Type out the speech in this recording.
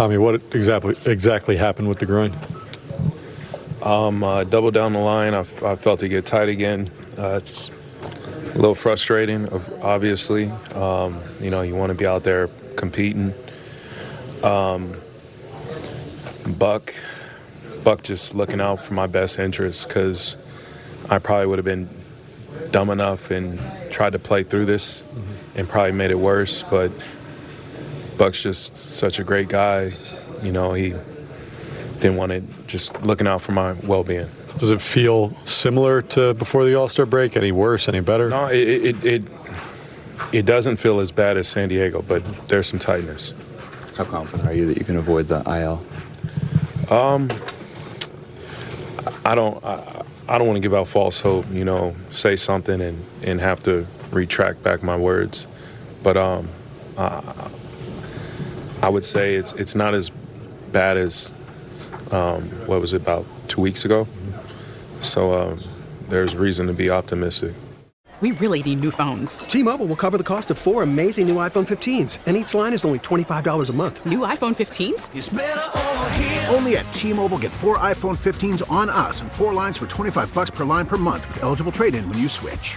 Tommy, what exactly exactly happened with the groin? Um, uh, double down the line, I, I felt it get tight again. Uh, it's a little frustrating, obviously. Um, you know, you want to be out there competing. Um, Buck, Buck just looking out for my best interests because I probably would have been dumb enough and tried to play through this and probably made it worse. But Buck's just such a great guy. You know, he didn't want it just looking out for my well-being. Does it feel similar to before the All Star break? Any worse? Any better? No, it, it it it doesn't feel as bad as San Diego, but there's some tightness. How confident are you that you can avoid the IL? Um, I don't I, I don't want to give out false hope. You know, say something and and have to retract back my words, but um, I, I would say it's it's not as bad as um, what was it about two weeks ago. So um, there's reason to be optimistic. We really need new phones. T-Mobile will cover the cost of four amazing new iPhone 15s, and each line is only $25 a month. New iPhone 15s? Only at T-Mobile get four iPhone 15s on us and four lines for 25 bucks per line per month with eligible trade-in when you switch.